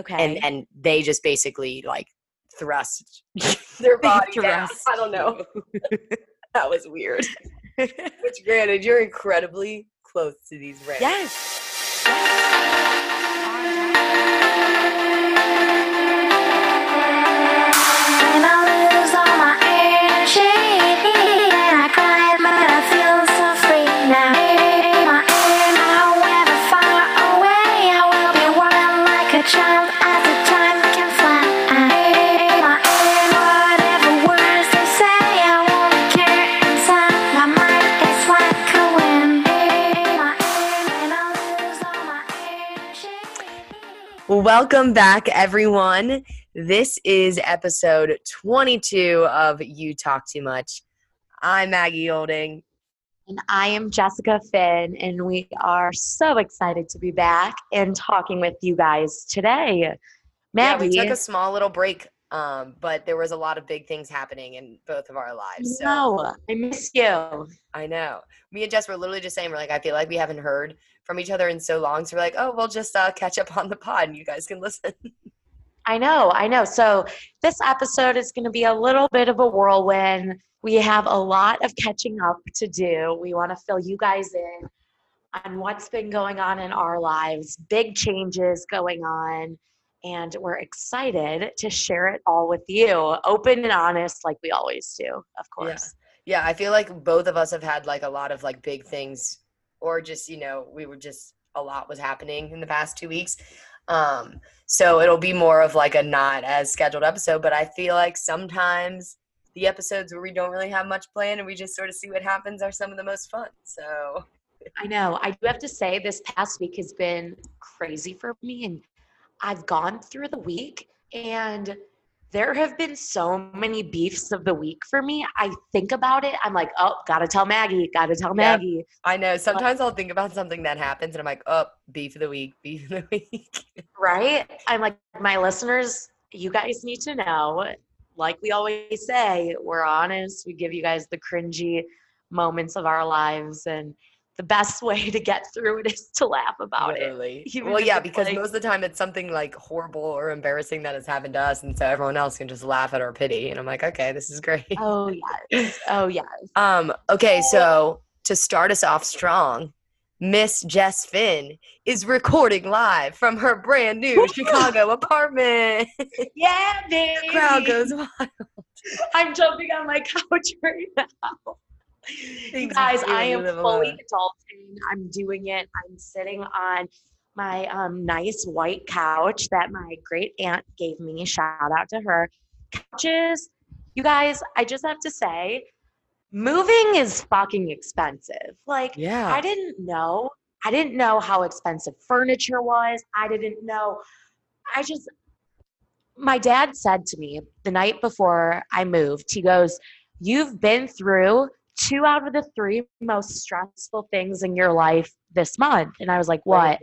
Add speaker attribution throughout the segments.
Speaker 1: Okay.
Speaker 2: and and they just basically like thrust their body
Speaker 1: thrust
Speaker 2: I don't know. that was weird. Which, granted, you're incredibly close to these rams.
Speaker 1: yes.
Speaker 2: Welcome back, everyone. This is episode 22 of You Talk Too Much. I'm Maggie Olding.
Speaker 1: And I am Jessica Finn, and we are so excited to be back and talking with you guys today. Maggie,
Speaker 2: Yeah, we took a small little break, um, but there was a lot of big things happening in both of our lives. So
Speaker 1: no, I miss you.
Speaker 2: I know. Me and Jess were literally just saying, we're like, I feel like we haven't heard from each other in so long. So we're like, oh, we'll just uh, catch up on the pod and you guys can listen.
Speaker 1: I know, I know. So this episode is going to be a little bit of a whirlwind. We have a lot of catching up to do. We want to fill you guys in on what's been going on in our lives, big changes going on, and we're excited to share it all with you, open and honest, like we always do, of course.
Speaker 2: yeah, I feel like both of us have had like a lot of like big things, or just, you know, we were just, a lot was happening in the past two weeks. Um, so it'll be more of like a not as scheduled episode, but I feel like sometimes the episodes where we don't really have much planned and we just sort of see what happens are some of the most fun. So
Speaker 1: I know. I do have to say, this past week has been crazy for me. And I've gone through the week and there have been so many beefs of the week for me. I think about it. I'm like, oh, gotta tell Maggie, gotta tell
Speaker 2: Yep.
Speaker 1: Maggie.
Speaker 2: I know uh, sometimes I'll think about something that happens and I'm like, oh, beef of the week, beef of the week.
Speaker 1: Right? I'm like, my listeners, you guys need to know, like we always say, we're honest. We give you guys the cringy moments of our lives. And the best way to get through it is to laugh about it.
Speaker 2: Literally.
Speaker 1: Even
Speaker 2: Well, yeah, because
Speaker 1: like-
Speaker 2: most of the time it's something like horrible or embarrassing that has happened to us, and so everyone else can just laugh at our pity. And I'm like, okay, this is great.
Speaker 1: Oh, yes. Oh, yes.
Speaker 2: Um, okay, so to start us off strong, Miss Jess Finn is recording live from her brand new Chicago apartment.
Speaker 1: Yeah, baby.
Speaker 2: The crowd goes wild.
Speaker 1: I'm jumping on my couch right now. You guys, I am fully adulting. I'm doing it. I'm sitting on my um, nice white couch that my great aunt gave me. Shout out to her. Couches, you guys, I just have to say, moving is fucking expensive. Like,
Speaker 2: Yeah.
Speaker 1: I didn't know. I didn't know how expensive furniture was. I didn't know. I just, my dad said to me the night before I moved, he goes, You've been through two out of the three most stressful things in your life this month. And I was like, What?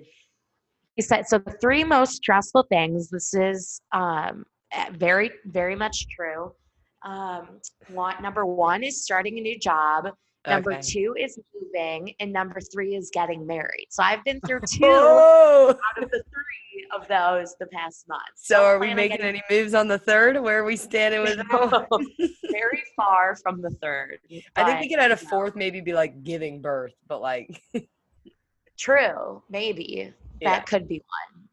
Speaker 1: He said, So the three most stressful things, this is um, very, very much true. Um, one, number one is starting a new job. Number
Speaker 2: Okay.
Speaker 1: two is moving, and number three is getting married. So I've been through two
Speaker 2: Oh!
Speaker 1: out of the three of those the past month.
Speaker 2: So are we making any moves on the third? Where are we standing with
Speaker 1: very far from the third.
Speaker 2: I think we could add a
Speaker 1: you know,
Speaker 2: fourth, maybe be like giving birth, but like
Speaker 1: True, maybe
Speaker 2: Yeah.
Speaker 1: that could be one.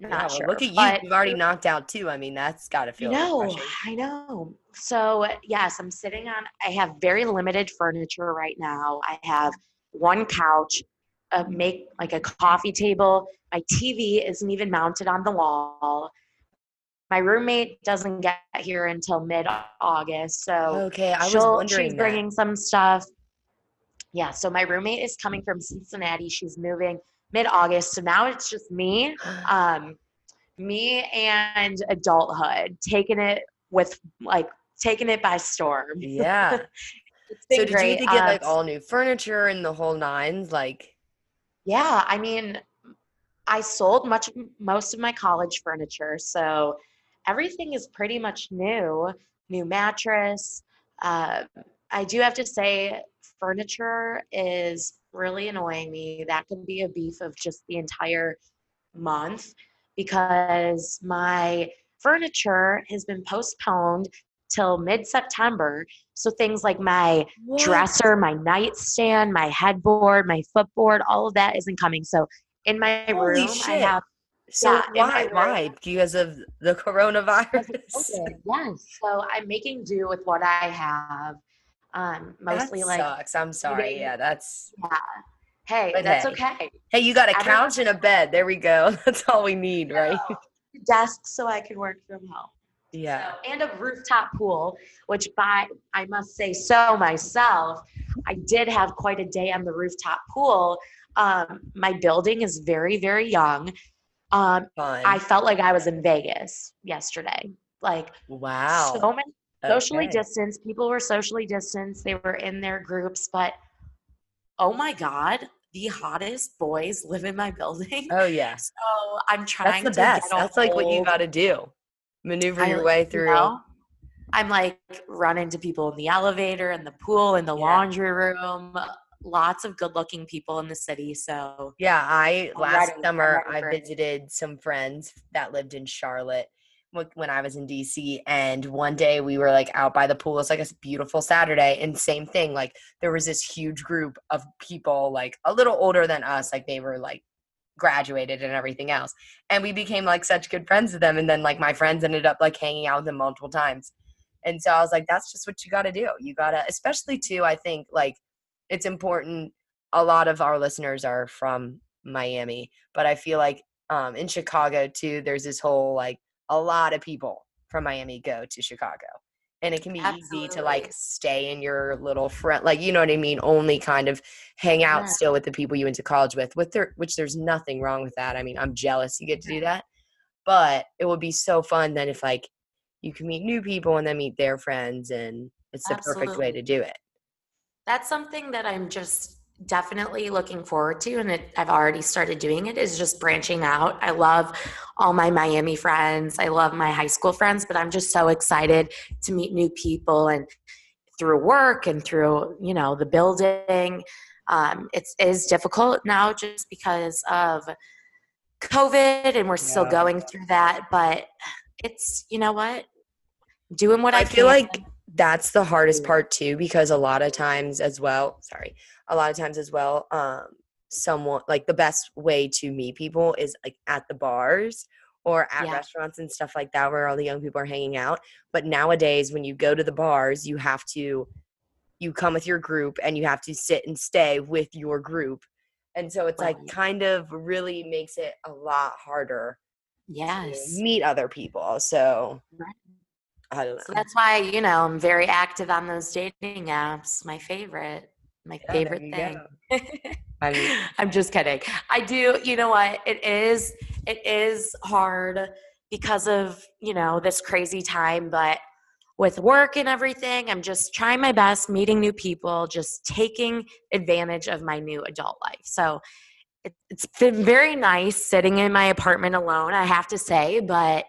Speaker 1: Not
Speaker 2: Yeah, well,
Speaker 1: sure.
Speaker 2: look at you.
Speaker 1: but-
Speaker 2: You've already knocked out two. I mean, that's got to feel No.
Speaker 1: I know. So yes, I'm sitting on. I have very limited furniture right now. I have one couch, a make like a coffee table. My TV isn't even mounted on the wall. My roommate doesn't get here until mid August, so
Speaker 2: Okay, I was
Speaker 1: she'll-
Speaker 2: wondering
Speaker 1: she's
Speaker 2: that.
Speaker 1: bringing some stuff. Yeah, so my roommate is coming from Cincinnati. She's moving mid August, so now it's just me um, me and adulthood taking it with like taking it by storm.
Speaker 2: yeah. So did
Speaker 1: great.
Speaker 2: you get like
Speaker 1: Um,
Speaker 2: all new furniture and the whole nines? Like,
Speaker 1: Yeah, I mean, I sold much most of my college furniture, so everything is pretty much new. New mattress. Uh, I do have to say, furniture is really annoying me. That can be a beef of just the entire month because my furniture has been postponed till mid September. So things like my
Speaker 2: What?
Speaker 1: dresser, my nightstand, my headboard, my footboard, all of that isn't coming. So in my
Speaker 2: Holy
Speaker 1: room, I have
Speaker 2: So
Speaker 1: yeah, in my
Speaker 2: why? Why? Because of the coronavirus.
Speaker 1: Okay, yes. So I'm making do with what I have. Um, mostly
Speaker 2: that
Speaker 1: like,
Speaker 2: sucks. I'm sorry.
Speaker 1: eating-
Speaker 2: Yeah, that's.
Speaker 1: yeah. Hey,
Speaker 2: But
Speaker 1: that's
Speaker 2: hey.
Speaker 1: okay.
Speaker 2: Hey, you got a couch and a bed. There we go. That's all we need, right?
Speaker 1: Desk so I can work from home.
Speaker 2: Yeah.
Speaker 1: So, and a rooftop pool, which by I must say so myself, I did have quite a day on the rooftop pool. Um, my building is very, very young. Um,
Speaker 2: Fun.
Speaker 1: I felt like I was in Vegas yesterday. Like
Speaker 2: wow.
Speaker 1: so many socially
Speaker 2: Okay.
Speaker 1: distanced. People were socially distanced. They were in their groups, but oh my god, the hottest boys live in my building.
Speaker 2: Oh yeah.
Speaker 1: So I'm trying
Speaker 2: That's the
Speaker 1: to
Speaker 2: best. That's like what you got to do. Maneuver your way
Speaker 1: you
Speaker 2: through.
Speaker 1: know, I'm like run into people in the elevator, in the pool, in the
Speaker 2: Yeah.
Speaker 1: laundry room. Uh, lots of good-looking people in the city. So
Speaker 2: Yeah, I
Speaker 1: I'm
Speaker 2: last
Speaker 1: ready.
Speaker 2: Summer I visited some friends that lived in Charlotte when I was in DC and one day we were like out by the pool. It's like a beautiful Saturday and same thing like there was this huge group of people like a little older than us like they were like graduated and everything else. And we became like such good friends with them and then like my friends ended up like hanging out with them multiple times. And so I was like that's just what you got to do. You got to especially too I think like it's important a lot of our listeners are from Miami, but I feel like um, in Chicago too, there's this whole like a lot of people from Miami go to Chicago. And it can be easy to like stay in your little friend, like you know what I mean. Only kind of hang out
Speaker 1: Yeah.
Speaker 2: still with the people you went to college with. With there, which there's nothing wrong with that. I mean, I'm jealous you get to do that, but it would be so fun then if like you can meet new people and then meet their friends, and it's the perfect way to do it.
Speaker 1: that's something that I'm just definitely looking forward to, and it, I've already started doing it. Is just branching out. I love all my Miami friends. I love my high school friends, but I'm just so excited to meet new people and through work and through you know the building. Um, it's it is difficult now just because of COVID, and we're still
Speaker 2: Yeah.
Speaker 1: going through that. But it's you know what, doing what I,
Speaker 2: I feel
Speaker 1: can.
Speaker 2: like that's the hardest part too because a lot of times as well sorry a lot of times as well um someone like the best way to meet people is like at the bars or at
Speaker 1: Yeah.
Speaker 2: restaurants and stuff like that where all the young people are hanging out but nowadays when you go to the bars you have to you come with your group and you have to sit and stay with your group and so it's like kind of really makes it a lot harder to
Speaker 1: yes.
Speaker 2: meet other people so
Speaker 1: Right.
Speaker 2: i don't know
Speaker 1: So that's why, you know, I'm very active on those dating apps. My favorite, my
Speaker 2: Yeah,
Speaker 1: favorite thing.
Speaker 2: I
Speaker 1: I'm just kidding. I do, you know what? It is, it is hard because of, you know, this crazy time, but with work and everything, I'm just trying my best, meeting new people, just taking advantage of my new adult life. So it, it's been very nice sitting in my apartment alone, I have to say, but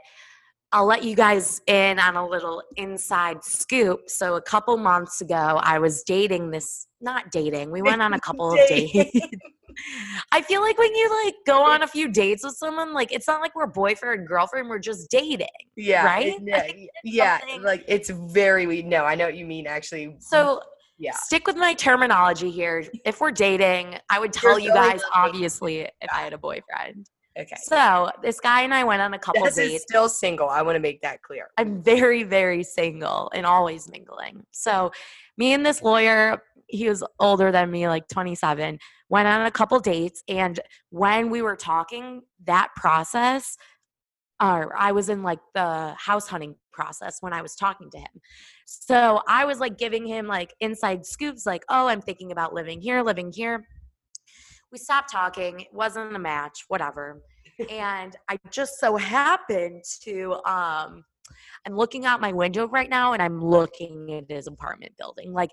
Speaker 1: I'll let you guys in on a little inside scoop. So a couple months ago, I was dating this, not dating, we went on a couple of dates. I feel like when you like go on a few dates with someone, like it's not like we're boyfriend and girlfriend, we're just dating.
Speaker 2: yeah,
Speaker 1: Right?
Speaker 2: Yeah, yeah,
Speaker 1: something-
Speaker 2: like it's very we no, I know what you mean actually.
Speaker 1: So
Speaker 2: yeah,
Speaker 1: stick with my terminology here. If we're dating, I would tell you
Speaker 2: going
Speaker 1: guys obviously if I had a boyfriend.
Speaker 2: okay.
Speaker 1: So this guy and I went on a couple
Speaker 2: This
Speaker 1: dates.
Speaker 2: is still single. I want to make that clear.
Speaker 1: I'm very, very single and always mingling. So, me and this lawyer, he was older than me, like 27, went on a couple dates. And when we were talking, that process, or I was in like the house hunting process when I was talking to him. So, I was like giving him like inside scoops, like, oh, I'm thinking about living here, living here. We stopped talking. It wasn't a match, whatever. and I just so happened to um I'm looking out my window right now and I'm looking at his apartment building. Like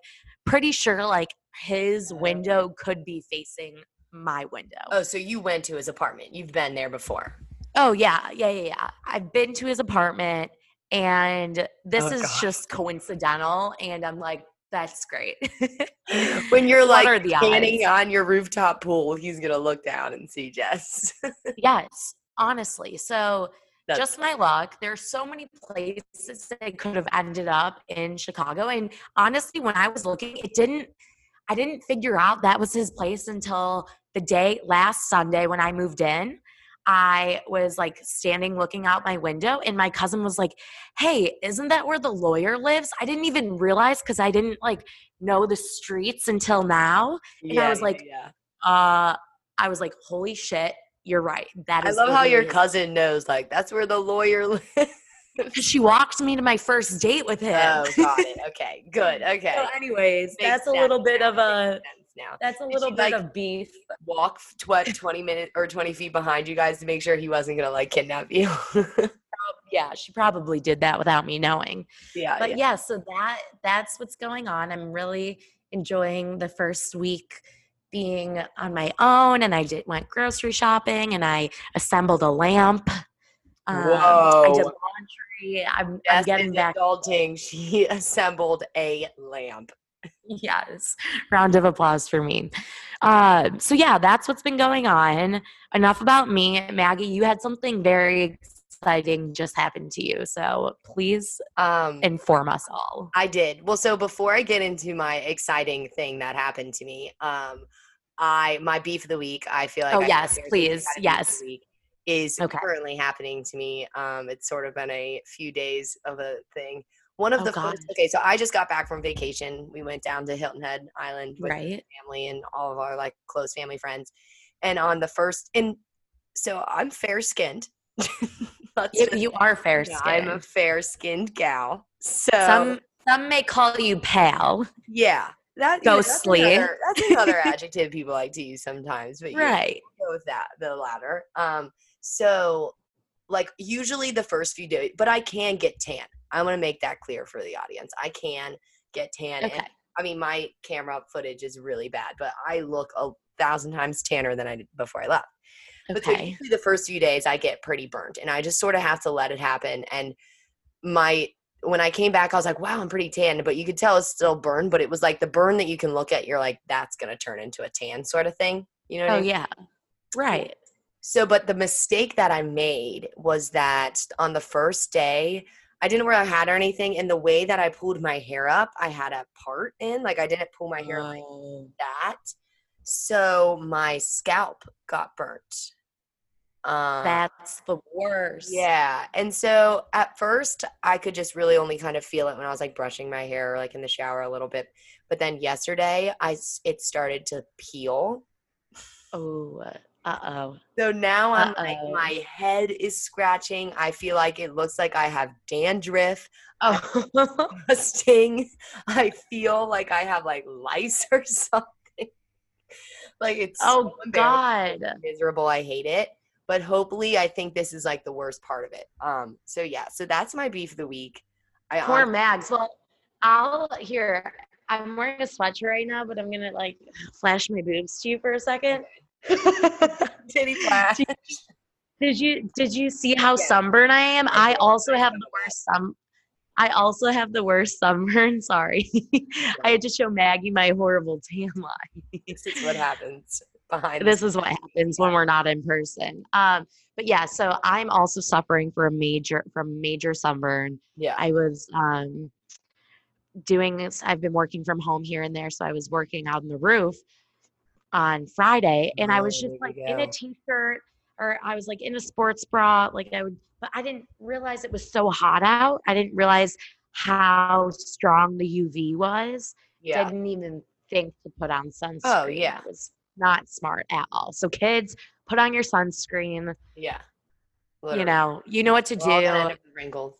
Speaker 1: pretty sure like his oh. window could be facing my window.
Speaker 2: Oh, so you went to his apartment. You've been there before.
Speaker 1: Oh yeah, yeah, yeah, yeah. I've been to his apartment and this
Speaker 2: Oh,
Speaker 1: is
Speaker 2: God.
Speaker 1: just coincidental and I'm like that's great.
Speaker 2: When you're
Speaker 1: What
Speaker 2: like standing on your rooftop pool, he's gonna look down and see Jess.
Speaker 1: yes. honestly. So
Speaker 2: That's
Speaker 1: just my luck. There's so many places that I could have ended up in Chicago. And honestly, when I was looking, it didn't I didn't figure out that was his place until the day last Sunday when I moved in. I was like standing looking out my window, and my cousin was like, Hey, isn't that where the lawyer lives? I didn't even realize because I didn't like know the streets until now. And I was like,
Speaker 2: yeah.
Speaker 1: Uh, I was like, Holy shit, you're right. That is.
Speaker 2: I love how your
Speaker 1: literally-
Speaker 2: cousin knows, like, that's where the lawyer lives.
Speaker 1: 'Cause she walked me to my first date with him.
Speaker 2: oh, got it. Okay, good. Okay.
Speaker 1: So, anyways,
Speaker 2: Makes
Speaker 1: that's a little bit
Speaker 2: now,
Speaker 1: of a
Speaker 2: now.
Speaker 1: that's a little bit
Speaker 2: like-
Speaker 1: of beef.
Speaker 2: Walk tw- 20 minutes or 20 feet behind you guys to make sure he wasn't going to like kidnap you.
Speaker 1: Yeah, she probably did that without me knowing.
Speaker 2: yeah.
Speaker 1: But
Speaker 2: yeah.
Speaker 1: yeah, so that that's what's going on. I'm really enjoying the first week being on my own, and I did went grocery shopping, and I assembled a lamp. Um, I did laundry. I'm, I'm getting back.
Speaker 2: adulting. She assembled a lamp.
Speaker 1: Yes, round of applause for me. Um, so yeah, that's what's been going on. Enough about me, Maggie. You had something very exciting just happened to you, so please
Speaker 2: Um,
Speaker 1: inform us all.
Speaker 2: I did. Well, so before I get into my exciting thing that happened to me, um, I my beef of the week. I feel like
Speaker 1: Oh,
Speaker 2: I
Speaker 1: yes, please,
Speaker 2: had a beef of
Speaker 1: yes.
Speaker 2: is
Speaker 1: Okay.
Speaker 2: currently happening to me. Um, it's sort of been a few days of a thing. One of
Speaker 1: Oh,
Speaker 2: the
Speaker 1: God.
Speaker 2: first. Okay, so I just got back from vacation. We went down to Hilton Head Island with
Speaker 1: Right?
Speaker 2: family and all of our like close family friends. And on the first, and so I'm fair skinned.
Speaker 1: You, you are fair
Speaker 2: Yeah,
Speaker 1: skinned.
Speaker 2: I'm a fair skinned gal. So
Speaker 1: some some may call you pale.
Speaker 2: yeah, that you know, that's
Speaker 1: Ghostly.
Speaker 2: another- That's another adjective people like to use sometimes, but yeah,
Speaker 1: Right.
Speaker 2: go with that, the latter. Um, so like usually the first few days, but I can get tan. I want to make that clear for the audience. I can get tan.
Speaker 1: Okay.
Speaker 2: And, I mean, my camera footage is really bad, but I look a thousand times tanner than I did before I left. But
Speaker 1: Okay.
Speaker 2: usually the first few days I get pretty burnt and I just sort of have to let it happen. And my when I came back, I was like, wow, I'm pretty tan, but you could tell it's still burned, but it was like the burn that you can look at, you're like, that's gonna turn into a tan sort of thing. You know what I
Speaker 1: Oh
Speaker 2: mean?
Speaker 1: yeah. Right.
Speaker 2: So, but the mistake that I made was that on the first day, I didn't wear a hat or anything. And the way that I pulled my hair up, I had a part in, like I didn't pull my hair like
Speaker 1: Oh.
Speaker 2: that. So my scalp got burnt. Um,
Speaker 1: That's the worst.
Speaker 2: yeah. And so at first, I could just really only kind of feel it when I was like brushing my hair, or like in the shower a little bit. But then yesterday, I it started to peel.
Speaker 1: Oh. Uh oh.
Speaker 2: So now I'm like,
Speaker 1: Uh-oh.
Speaker 2: my head is scratching. I feel like it looks like I have dandruff,
Speaker 1: Oh.
Speaker 2: a sting. I feel like I have like lice or something. Like it's
Speaker 1: oh
Speaker 2: so.
Speaker 1: God.
Speaker 2: miserable. I hate it. But hopefully, I think this is like the worst part of it. Um. So yeah. So that's my beef of the week. I
Speaker 1: Poor Mags. Well, I'll here. I'm wearing a sweatshirt right now, but I'm gonna like flash my boobs to you for a second.
Speaker 2: titty flash.
Speaker 1: Did you did you see how
Speaker 2: Yeah.
Speaker 1: sunburned I am?
Speaker 2: I
Speaker 1: I also have the worst sun. I also have the worst sunburn. Sorry, I had to show Maggie my horrible tan line.
Speaker 2: this is what happens behind.
Speaker 1: this is what happens when we're not in person. Um, but yeah, so I'm also suffering for a major from major sunburn.
Speaker 2: Yeah.
Speaker 1: I was um doing this. I've been working from home here and there, so I was working out on the roof on Friday, and I was just like in a t-shirt or I was like in a sports bra, like I would, but I didn't realize it was so hot out. I didn't realize how strong the UV was.
Speaker 2: yeah.
Speaker 1: Didn't even think to put on sunscreen.
Speaker 2: Oh, yeah.
Speaker 1: It was not smart at all. So kids, put on your sunscreen.
Speaker 2: Yeah.
Speaker 1: You know, you know what to
Speaker 2: We're all end
Speaker 1: do.
Speaker 2: wrinkles.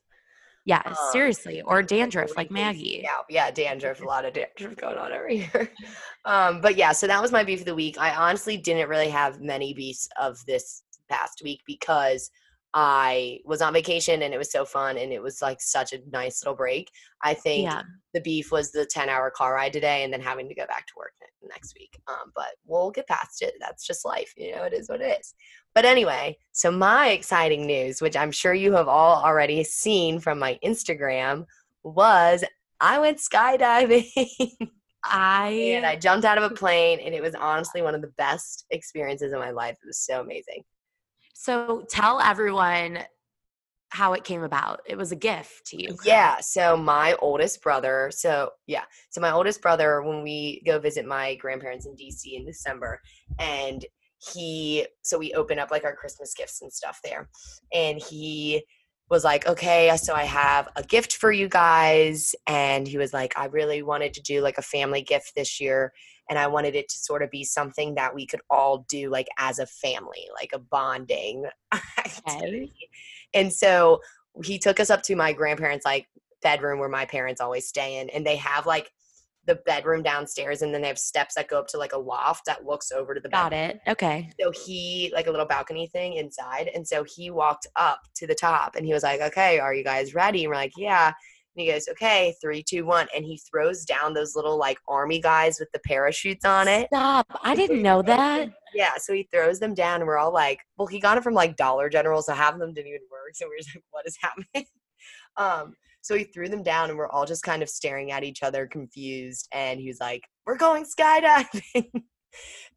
Speaker 1: Yeah,
Speaker 2: Um,
Speaker 1: seriously. Or dandruff like Maggie.
Speaker 2: Yeah, Yeah, dandruff. A lot of dandruff going on over here. Um, but yeah, so that was my beef of the week. I honestly didn't really have many beefs of this past week because I was on vacation and it was so fun and it was like such a nice little break. I think
Speaker 1: Yeah.
Speaker 2: the beef was the 10 hour car ride today and then having to go back to work next week. Um, but we'll get past it. That's just life. You know, it is what it is. But anyway, so my exciting news, which I'm sure you have all already seen from my Instagram, was I went skydiving I and I
Speaker 1: I
Speaker 2: jumped out of a plane and it was honestly one of the best experiences of my life. It was so amazing.
Speaker 1: So tell everyone how it came about. It was a gift to you.
Speaker 2: Yeah. So my oldest brother, so yeah, so my oldest brother, when we go visit my grandparents in DC in December, and he, so we open up like our Christmas gifts and stuff there, and he was like, okay, so I have a gift for you guys, and he was like, I really wanted to do like a family gift this year. And I wanted it to sort of be something that we could all do like as a family, like a bonding activity. And so he took us up to my grandparents' like bedroom where my parents always stay in, and they have like the bedroom downstairs, and then they have steps that go up to like a loft that looks over to the
Speaker 1: Got
Speaker 2: bedroom.
Speaker 1: it. Okay.
Speaker 2: So he like a little balcony thing inside, and so he walked up to the top, and he was like, "Okay, are you guys ready?" And we're like, "Yeah." And he goes, "Okay, three, two, one," and he throws down those little like army guys with the parachutes on it.
Speaker 1: Stop. I didn't know that.
Speaker 2: Yeah, so he throws them down, and we're all like, well, he got it from like Dollar General, so half of them didn't even work. So we're just like, what is happening? um, so he threw them down, and we're all just kind of staring at each other, confused. And he was like, "We're going skydiving,"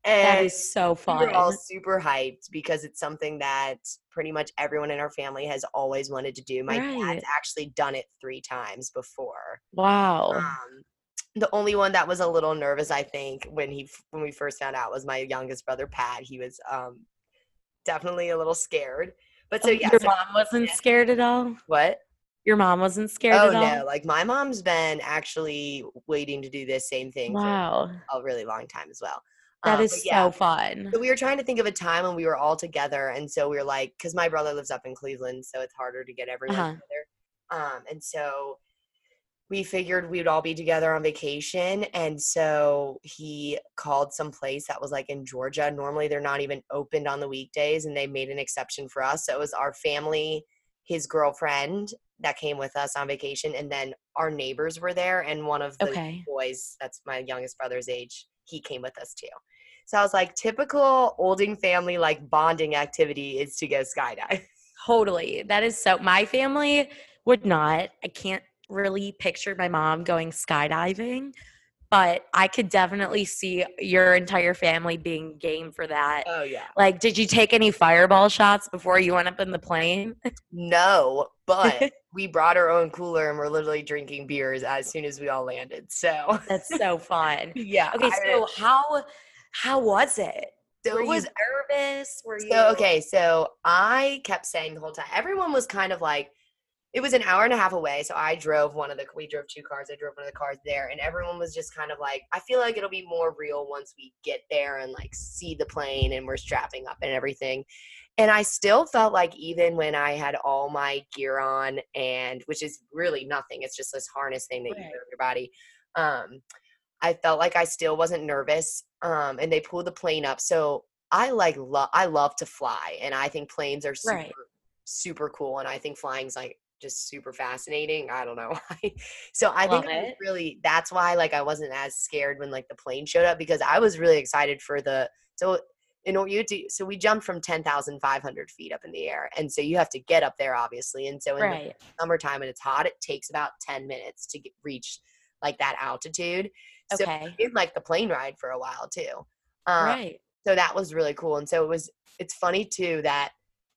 Speaker 1: That
Speaker 2: and
Speaker 1: is so
Speaker 2: we
Speaker 1: fun.
Speaker 2: were all super hyped because it's something that pretty much everyone in our family has always wanted to do. My
Speaker 1: Right.
Speaker 2: dad's actually done it three times before.
Speaker 1: Wow.
Speaker 2: Um, the only one that was a little nervous, I think, when he when we first found out was my youngest brother Pat. He was um, definitely a little scared. But so
Speaker 1: Oh,
Speaker 2: yeah,
Speaker 1: Your
Speaker 2: so-
Speaker 1: mom wasn't
Speaker 2: yeah.
Speaker 1: scared at all?
Speaker 2: what?
Speaker 1: Your mom wasn't scared
Speaker 2: Oh
Speaker 1: at all?
Speaker 2: no! Like my mom's been actually waiting to do this same thing
Speaker 1: Wow.
Speaker 2: for a really long time as well.
Speaker 1: That
Speaker 2: Um,
Speaker 1: is
Speaker 2: yeah,
Speaker 1: so fun.
Speaker 2: So we were trying to think of a time when we were all together, and so we were like, because my brother lives up in Cleveland, so it's harder to get everyone
Speaker 1: Uh-huh.
Speaker 2: together. Um, and so we figured we would all be together on vacation, and so he called some place that was like in Georgia. Normally, they're not even opened on the weekdays, and they made an exception for us. So it was our family, his girlfriend that came with us on vacation, and then our neighbors were there, and one of the
Speaker 1: Okay.
Speaker 2: boys, that's my youngest brother's age, he came with us too. So I was like, typical Olding family like bonding activity is to go skydive.
Speaker 1: Totally. That is so. My family would not. I can't really picture my mom going skydiving, but I could definitely see your entire family being game for that.
Speaker 2: Oh yeah.
Speaker 1: Like, did you take any fireball shots before you went up in the plane?
Speaker 2: No, but we brought our own cooler and we're literally drinking beers as soon as we all landed. So
Speaker 1: That's so fun.
Speaker 2: yeah.
Speaker 1: Okay,
Speaker 2: I-
Speaker 1: so how how was it?
Speaker 2: so
Speaker 1: Were
Speaker 2: was
Speaker 1: you nervous? Were you
Speaker 2: So okay, so I kept saying the whole time. Everyone was kind of like, it was an hour and a half away. So I drove one of the. We drove two cars. I drove one of the cars there, and everyone was just kind of like, I feel like it'll be more real once we get there and like see the plane and we're strapping up and everything. And I still felt like even when I had all my gear on, and which is really nothing, it's just this harness thing that you
Speaker 1: Right.
Speaker 2: put on your body. Um, I felt like I still wasn't nervous. Um, and they pulled the plane up. So I like love I love to fly and I think planes are super
Speaker 1: Right.
Speaker 2: super cool and I think flying's like just super fascinating. I don't know why. so I
Speaker 1: Love
Speaker 2: think I really that's why like I wasn't as scared when like the plane showed up because I was really excited for the so in order you to so we jumped from 10,500 feet up in the air and so you have to get up there obviously and so in the summertime and it's hot it takes about 10 minutes to get, reach like that altitude
Speaker 1: Okay.
Speaker 2: we did like the plane ride for a while too um,
Speaker 1: right.
Speaker 2: so that was really cool and so it was it's funny too that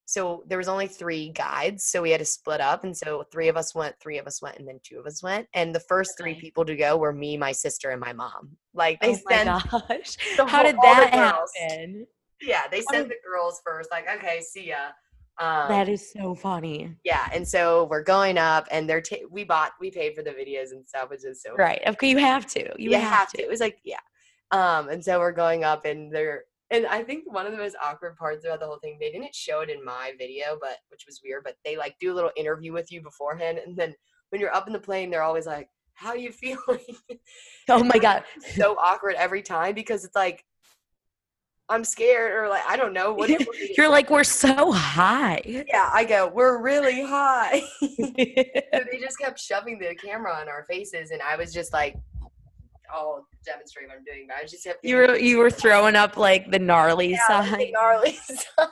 Speaker 2: so there was only three guides so we had to split up and so three of us went three of us went and then two of us went and the first three people to go were me my sister and my mom like they
Speaker 1: oh my
Speaker 2: sent
Speaker 1: gosh.
Speaker 2: the
Speaker 1: How
Speaker 2: whole-
Speaker 1: did that happen?
Speaker 2: yeah they sent the girls first like okay see ya um,
Speaker 1: that is so funny.
Speaker 2: yeah and so we're going up and they're ta- we bought we paid for the videos and stuff which is so
Speaker 1: Right. Okay, you have to. You,
Speaker 2: you
Speaker 1: have, to.
Speaker 2: It was like, yeah. Um, and so we're going up and they're and I think one of the most awkward parts about the whole thing, they didn't show it in my video, but which was weird, but they like do a little interview with you beforehand and then when you're up in the plane, they're always like, How you feeling?
Speaker 1: Oh my god.
Speaker 2: so awkward every time because it's like I'm scared or like I don't know what it.
Speaker 1: You're like, we're so high.
Speaker 2: Yeah, I go, We're really high. so they just kept shoving the camera on our faces and I was just like I'll demonstrate what I'm doing, but I just kept
Speaker 1: you were you were throwing up like the gnarly
Speaker 2: Yeah, like the gnarly sign.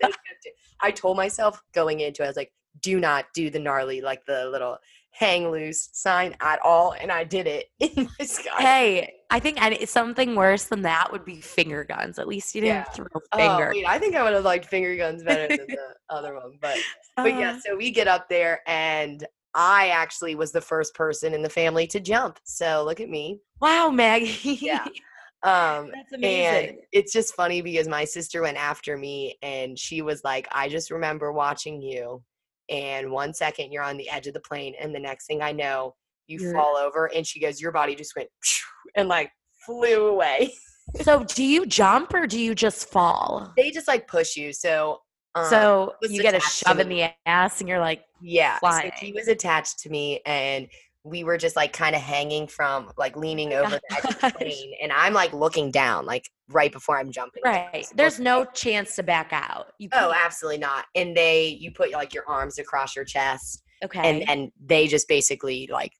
Speaker 2: They kept it. I told myself going into it, I was like, do not do the gnarly, like the little. Hang loose sign at all, and I did it in my sky.
Speaker 1: Hey, I think something worse than that would be finger guns. At least you didn't
Speaker 2: Yeah.
Speaker 1: throw
Speaker 2: Oh,
Speaker 1: finger.
Speaker 2: wait, I think I would have liked finger guns better than the other one, but but yeah.
Speaker 1: Uh,
Speaker 2: So we get up there, and I actually was the first person in the family to jump. So look at me.
Speaker 1: wow, Maggie.
Speaker 2: Yeah. Um,
Speaker 1: That's
Speaker 2: and it's just funny because my sister went after me and she was like, I just remember watching you, and one second you're on the edge of the plane, and the next thing I know, you
Speaker 1: You're-
Speaker 2: fall over, and she goes, Your body just went and like flew away.
Speaker 1: so, do you jump or do you just fall?
Speaker 2: They just like push you. So, um,
Speaker 1: so you get a shove in the ass, and you're like,
Speaker 2: yeah. So he was attached to me, and we were just like kind of hanging from like leaning oh over the edge of the plane, and I'm like looking down, like right before I'm jumping.
Speaker 1: right. There's no chance to back out. You
Speaker 2: Oh,
Speaker 1: can't.
Speaker 2: absolutely not. And they, you put like your arms across your chest,
Speaker 1: okay.
Speaker 2: and and they just basically like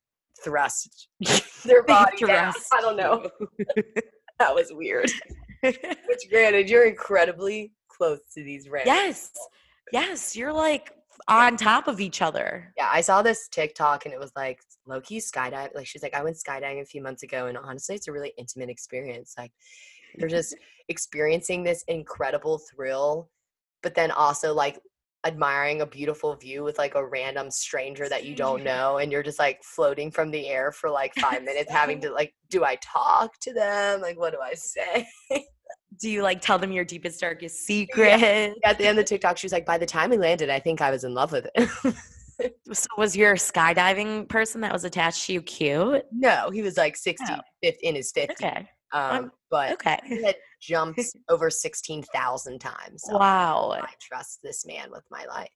Speaker 2: thrust their body down.
Speaker 1: thrust
Speaker 2: I don't know. That was weird. Which, granted, you're incredibly close to these random.
Speaker 1: yes. Yes. You're like on top of each other.
Speaker 2: Yeah, I saw this TikTok and it was like low key skydive. Like she's like, I went skydiving a few months ago, and honestly, it's a really intimate experience. Like you're just experiencing this incredible thrill, but then also like admiring a beautiful view with like a random stranger that you don't know, and you're just like floating from the air for like five minutes, having to like, do I talk to them? Like, what do I say?
Speaker 1: Do you like tell them your deepest, darkest secret?
Speaker 2: At the end of the TikTok, she was like, by the time we landed, I think I was in love with it.
Speaker 1: So was your skydiving person that was attached to you cute?
Speaker 2: no, he was like 60,
Speaker 1: Oh.
Speaker 2: fif- in his 50s.
Speaker 1: Okay.
Speaker 2: Um, but
Speaker 1: Okay.
Speaker 2: he had jumped over 16,000 times. So
Speaker 1: Wow.
Speaker 2: I trust this man with my life.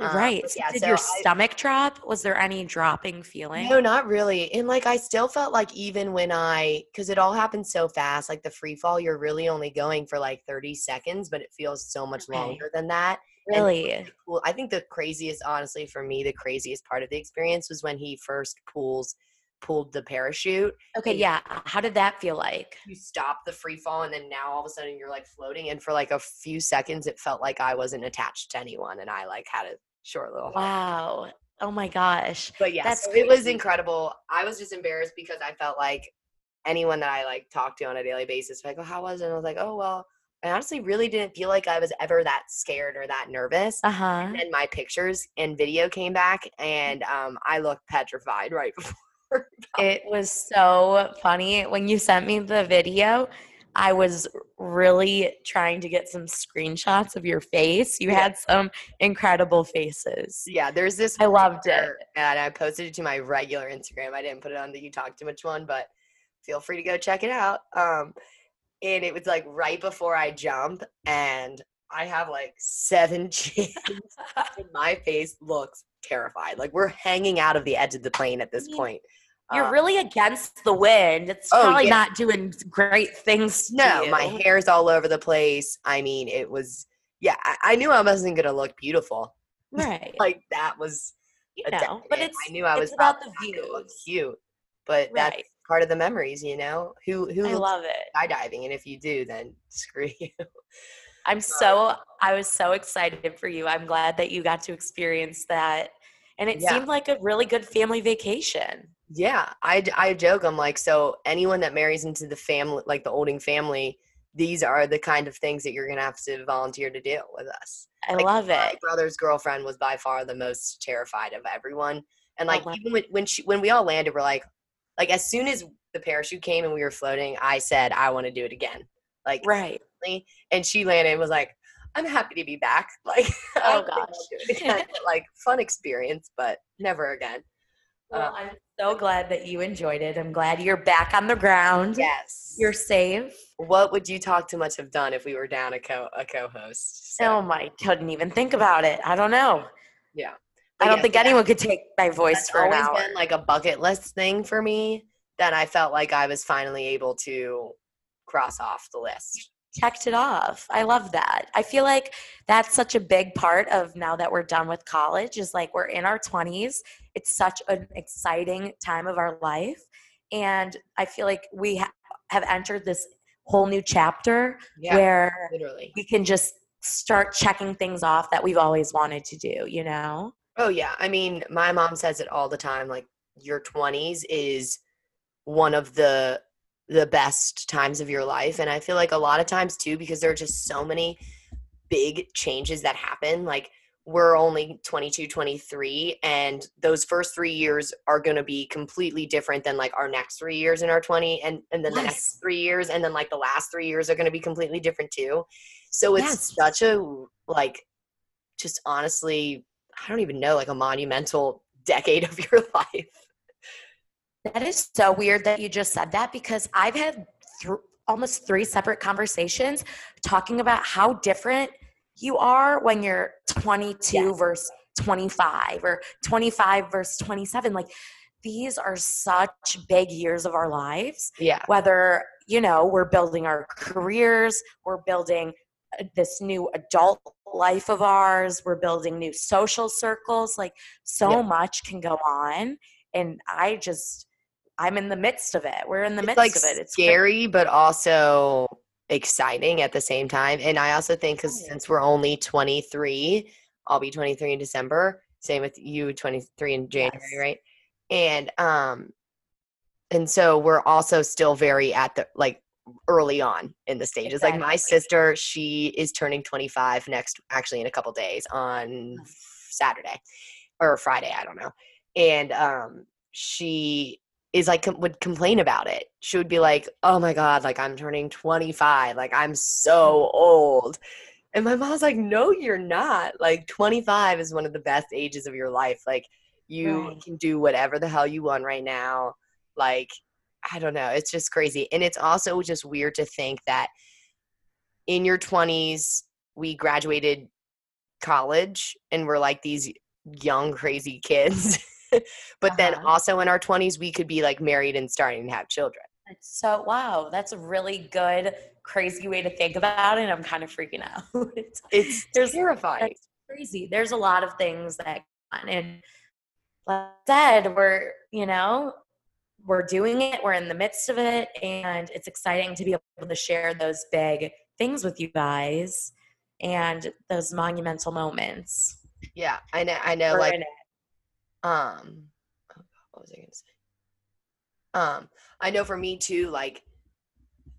Speaker 2: Um,
Speaker 1: right.
Speaker 2: but yeah,
Speaker 1: Did
Speaker 2: so
Speaker 1: your
Speaker 2: I-
Speaker 1: stomach drop? Was there any dropping feeling?
Speaker 2: No, not really. And like I still felt like even when I because it all happened so fast, like the free fall, you're really only going for like 30 seconds, but it feels so much
Speaker 1: Okay.
Speaker 2: longer than that. and-
Speaker 1: Really?
Speaker 2: Well, I think the craziest, honestly, for me, the craziest part of the experience was when he first pulls pulled the parachute.
Speaker 1: Okay, yeah. How did that feel like?
Speaker 2: You stop the free fall, and then now all of a sudden you're like floating. And for like a few seconds, it felt like I wasn't attached to anyone, and I like had a short little.
Speaker 1: Wow. Oh my gosh.
Speaker 2: But yeah, so it was incredible. I was just embarrassed because I felt like anyone that I like talked to on a daily basis, like, oh, how was it? And I was like, oh well, I honestly really didn't feel like I was ever that scared or that nervous.
Speaker 1: Uh huh.
Speaker 2: And then my pictures and video came back, and um, I looked petrified right before.
Speaker 1: It was so funny when you sent me the video. I was really trying to get some screenshots of your face. You
Speaker 2: Yeah.
Speaker 1: had some incredible faces.
Speaker 2: yeah, there's this.
Speaker 1: I loved it.
Speaker 2: and I posted it to my regular Instagram. I didn't put it on the You Talk Too Much one, but feel free to go check it out. Um, and it was like right before I jump, and I have like seven chins, and my face looks terrified. Like we're hanging out of the edge of the plane at this point.
Speaker 1: You're
Speaker 2: Um,
Speaker 1: really against the wind. It's
Speaker 2: Oh,
Speaker 1: probably
Speaker 2: yeah.
Speaker 1: not doing great things. to
Speaker 2: no, my hair's all over the place. I mean, it was. Yeah, I, I knew I wasn't gonna look beautiful.
Speaker 1: Right.
Speaker 2: Like that was
Speaker 1: you know, but it's
Speaker 2: I knew I was
Speaker 1: about the
Speaker 2: probably not gonna look cute, but that's part of the memories, you know. Who who
Speaker 1: I love it.
Speaker 2: skydiving, and if you do, then screw you.
Speaker 1: I'm so I was so excited for you. I'm glad that you got to experience that. And it
Speaker 2: Yeah.
Speaker 1: seemed like a really good family vacation.
Speaker 2: Yeah, I, I joke. I'm like, so anyone that marries into the family, like the Olding family, these are the kind of things that you're gonna have to volunteer to do with us.
Speaker 1: I
Speaker 2: Like,
Speaker 1: love it.
Speaker 2: My brother's girlfriend was by far the most terrified of everyone, and
Speaker 1: Oh,
Speaker 2: like even when when she when we all landed, we're like, like as soon as the parachute came and we were floating, I said I want to do it again. Like
Speaker 1: Right.
Speaker 2: Instantly. and she landed and was like, "I'm happy to be back." Like,
Speaker 1: Oh,
Speaker 2: don't think I'll
Speaker 1: gosh.
Speaker 2: again. like fun experience, but never again.
Speaker 1: Well,
Speaker 2: Uh,
Speaker 1: I'm so glad that you enjoyed it. I'm glad you're back on the ground.
Speaker 2: Yes.
Speaker 1: You're safe.
Speaker 2: what would you talk too much have done if we were down a co a co-host? So,
Speaker 1: Oh my, couldn't even think about it. I don't know.
Speaker 2: yeah.
Speaker 1: I don't
Speaker 2: yeah,
Speaker 1: think anyone could take my voice for an
Speaker 2: always
Speaker 1: hour.
Speaker 2: been like a bucket list thing for me that I felt like I was finally able to cross off the list.
Speaker 1: Checked it off. I love that. I feel like that's such a big part of now that we're done with college is like we're in our 20s. It's such an exciting time of our life. And I feel like we ha- have entered this whole new chapter
Speaker 2: Yeah,
Speaker 1: where
Speaker 2: literally.
Speaker 1: we can just start checking things off that we've always wanted to do, you know?
Speaker 2: Oh yeah. I mean, my mom says it all the time. Like your twenties is one of the the best times of your life. And I feel like a lot of times too, because there are just so many big changes that happen. Like we're only 22, 23, and those first three years are going to be completely different than like our next three years in our 20, and, and then the next three years, and then like the last three years are going to be completely different too. So it's
Speaker 1: Yes.
Speaker 2: such a like, just honestly, I don't even know, like a monumental decade of your life.
Speaker 1: That is so weird that you just said that because I've had th- almost three separate conversations talking about how different you are when you're 22
Speaker 2: Yes.
Speaker 1: versus 25 or 25 versus 27. Like these are such big years of our lives,
Speaker 2: Yeah.
Speaker 1: whether, you know, we're building our careers, we're building uh, this new adult life of ours, we're building new social circles. Like so
Speaker 2: Yeah.
Speaker 1: much can go on. And I just, I'm in the midst of it. We're in the
Speaker 2: it's
Speaker 1: midst
Speaker 2: like
Speaker 1: of it. It's
Speaker 2: scary, but also exciting at the same time. And I also think because since we're only 23, I'll be 23 in December. Same with you, 23 in January,
Speaker 1: Yes.
Speaker 2: right? And um, and so we're also still very at the like early on in the stages. Like my sister, she is turning 25 next, actually in a couple days on Saturday or Friday, I don't know. And um, she is like com- would complain about it. She would be like, "Oh my god, like I'm turning 25, like I'm so old." And my mom's like, "No, you're not. Like 25 is one of the best ages of your life. Like you
Speaker 1: Right.
Speaker 2: can do whatever the hell you want right now. Like I don't know, it's just crazy. And it's also just weird to think that in your 20s we graduated college and we're like these young crazy kids. but then
Speaker 1: Uh-huh.
Speaker 2: also in our 20s we could be like married and starting to have children.
Speaker 1: So wow, that's a really good, crazy way to think about it. And I'm kind of freaking out. it's,
Speaker 2: It's
Speaker 1: There's-
Speaker 2: terrifying.
Speaker 1: that's crazy. There's a lot of things that and like I said, we're you know we're doing it. We're in the midst of it, and it's exciting to be able to share those big things with you guys and those monumental moments.
Speaker 2: Yeah, I know I know
Speaker 1: We're
Speaker 2: like. Um oh, what was I going to say? Um I know for me too like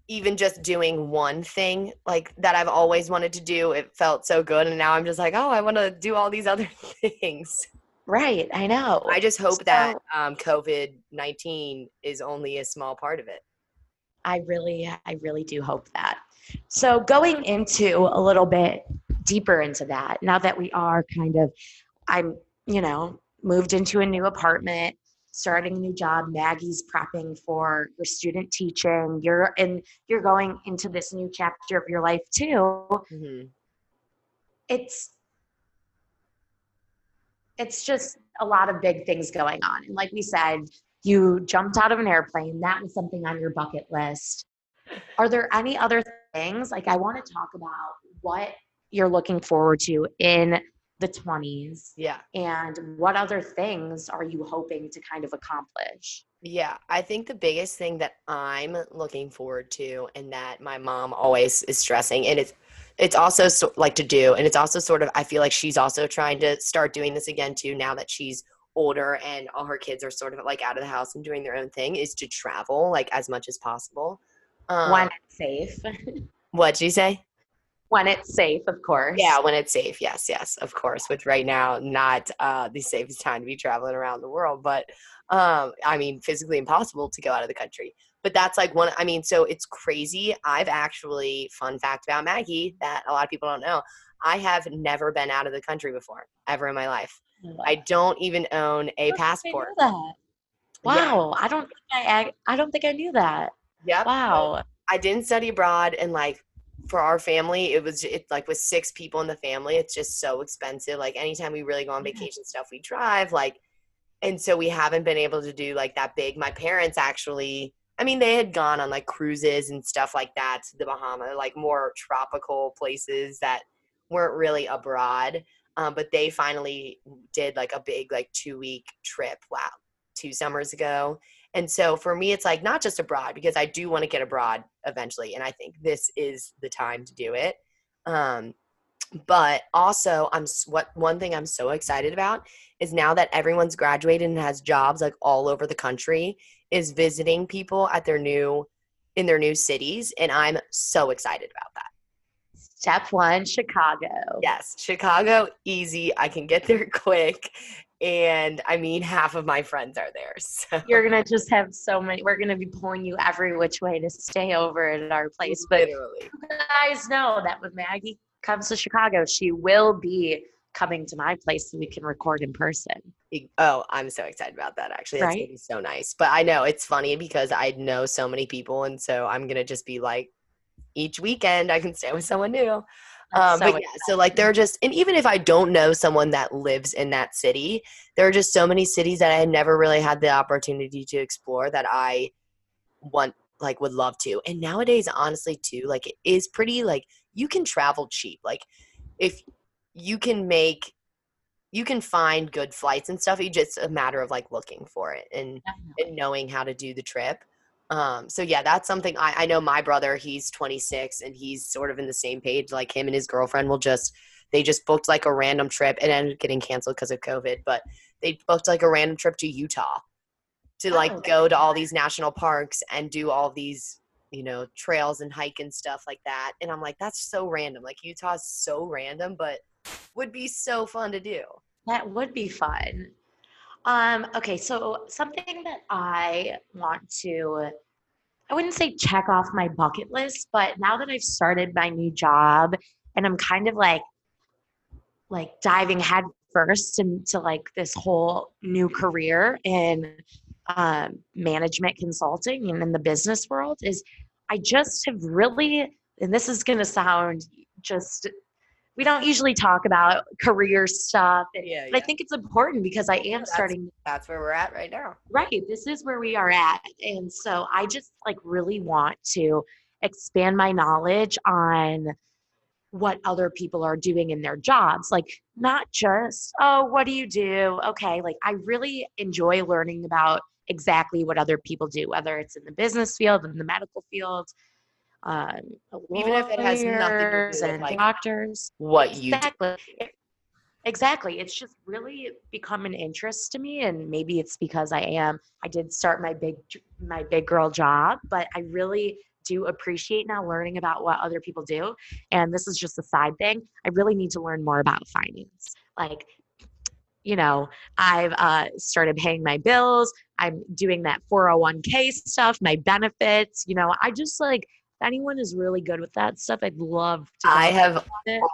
Speaker 2: even just doing one thing like that I've always wanted to do, it felt so good and now I'm just like, "Oh, I want to do all these other things."
Speaker 1: right. I know.
Speaker 2: I just hope that um COVID-19 is only a small part of it.
Speaker 1: I really, I really do hope that. So going into a little bit deeper into that, now that we are kind of, I'm, you know, moved into a new apartment, starting a new job. Maggie's prepping for your student teaching. You're and you're going into this new chapter of your life too.
Speaker 2: Mhm.
Speaker 1: It's it's just a lot of big things going on. And like we said, you jumped out of an airplane. That was something on your bucket list. Are there any other things? Like, I want to talk about what you're looking forward to in the 20s
Speaker 2: Yeah.
Speaker 1: and what other things are you hoping to kind of accomplish?
Speaker 2: Yeah, I think the biggest thing that I'm looking forward to and that my mom always is stressing and it's it's also so, like to do and it's also sort of I feel like she's also trying to start doing this again too now that she's older and all her kids are sort of like out of the house and doing their own thing is to travel like as much as possible. Um,
Speaker 1: when it's safe.
Speaker 2: what'd you say?
Speaker 1: When it's safe, of course.
Speaker 2: Yeah, when it's safe. Yes, yes, of course. Which right now not uh, the safest time to be traveling around the world, but um, I mean, physically impossible to go out of the country. But that's like one. I mean, so it's crazy. I've actually fun fact about Maggie that a lot of people don't know. I have never been out of the country before ever in my life. I don't even own a passport.
Speaker 1: know that.
Speaker 2: Yeah.
Speaker 1: Wow, I don't think I, I don't think I knew that.
Speaker 2: Yep.
Speaker 1: Wow.
Speaker 2: I didn't study abroad and like for our family it was it like with six people in the family it's just so expensive like anytime we really go on vacation stuff we drive like and so we haven't been able to do like that big. My parents actually I mean they had gone on like cruises and stuff like that to the Bahama like more tropical places that weren't really abroad um, but they finally did like a big like two week trip wow two summers ago and so for me, it's like not just abroad because I do want to get abroad eventually, and I think this is the time to do it. Um, but also i'm what one thing i'm so excited about is now that everyone's graduated and has jobs like all over the country is visiting people at their new in their new cities and i'm so excited about that
Speaker 1: Step one, Chicago.
Speaker 2: yes chicago easy i can get there quick and i mean half of my friends are there so
Speaker 1: You're gonna just have so many. We're gonna be pulling you every which way to stay over at our place. But
Speaker 2: literally
Speaker 1: you guys know that when Maggie comes to Chicago, she will be coming to my place so we can record in person.
Speaker 2: Oh, I'm so excited about that actually. That's
Speaker 1: Right?
Speaker 2: gonna be so nice. But I know it's funny because I know so many people and so I'm gonna just be like each weekend I can stay with someone new. Um,
Speaker 1: so
Speaker 2: but yeah, so like they're just and even if I don't know someone that lives in that city, there are just so many cities that I had never really had the opportunity to explore that I want like would love to. And nowadays, honestly, too, like it is pretty like you can travel cheap. Like if you can make you can find good flights and stuff. It's just a matter of like looking for it and and knowing how to do the trip. Um, so yeah, that's something I, I know my brother, he's 26 and he's sort of in the same page. Like him and his girlfriend will just, they just booked like a random trip. and ended up getting canceled because of COVID, but they booked like a random trip to Utah to like
Speaker 1: Oh,
Speaker 2: go to all these national parks and do all these, you know, trails and hike and stuff like that. And I'm like, that's so random. Like Utah's so random, but would be so fun to do.
Speaker 1: That would be fun. Um, okay, so something that I want to, I wouldn't say check off my bucket list, but now that I've started my new job and I'm kind of like, like diving head first into like this whole new career in um, management consulting and in the business world is I just have really, and this is going to sound just, we don't usually talk about career stuff and
Speaker 2: Yeah.
Speaker 1: but I think it's important because I am
Speaker 2: that's-
Speaker 1: starting
Speaker 2: that's where we're at right now.
Speaker 1: right. This is where we are at. And so I just like really want to expand my knowledge on what other people are doing in their jobs. Like not just, oh, what do you do? Okay. Like I really enjoy learning about exactly what other people do, whether it's in the business field, in the medical field, um,
Speaker 2: Even if it has nothing to do with, like,
Speaker 1: doctors.
Speaker 2: What you do.
Speaker 1: Exactly. It- Exactly. It's just really become an interest to me, and maybe it's because I am. I did start my big, my big girl job, but I really do appreciate now learning about what other people do. And this is just a side thing. I really need to learn more about finance. Like, you know, I've uh, started paying my bills. I'm doing that 401k stuff, my benefits. You know, I just like if anyone is really good with that stuff. I'd love to.
Speaker 2: I have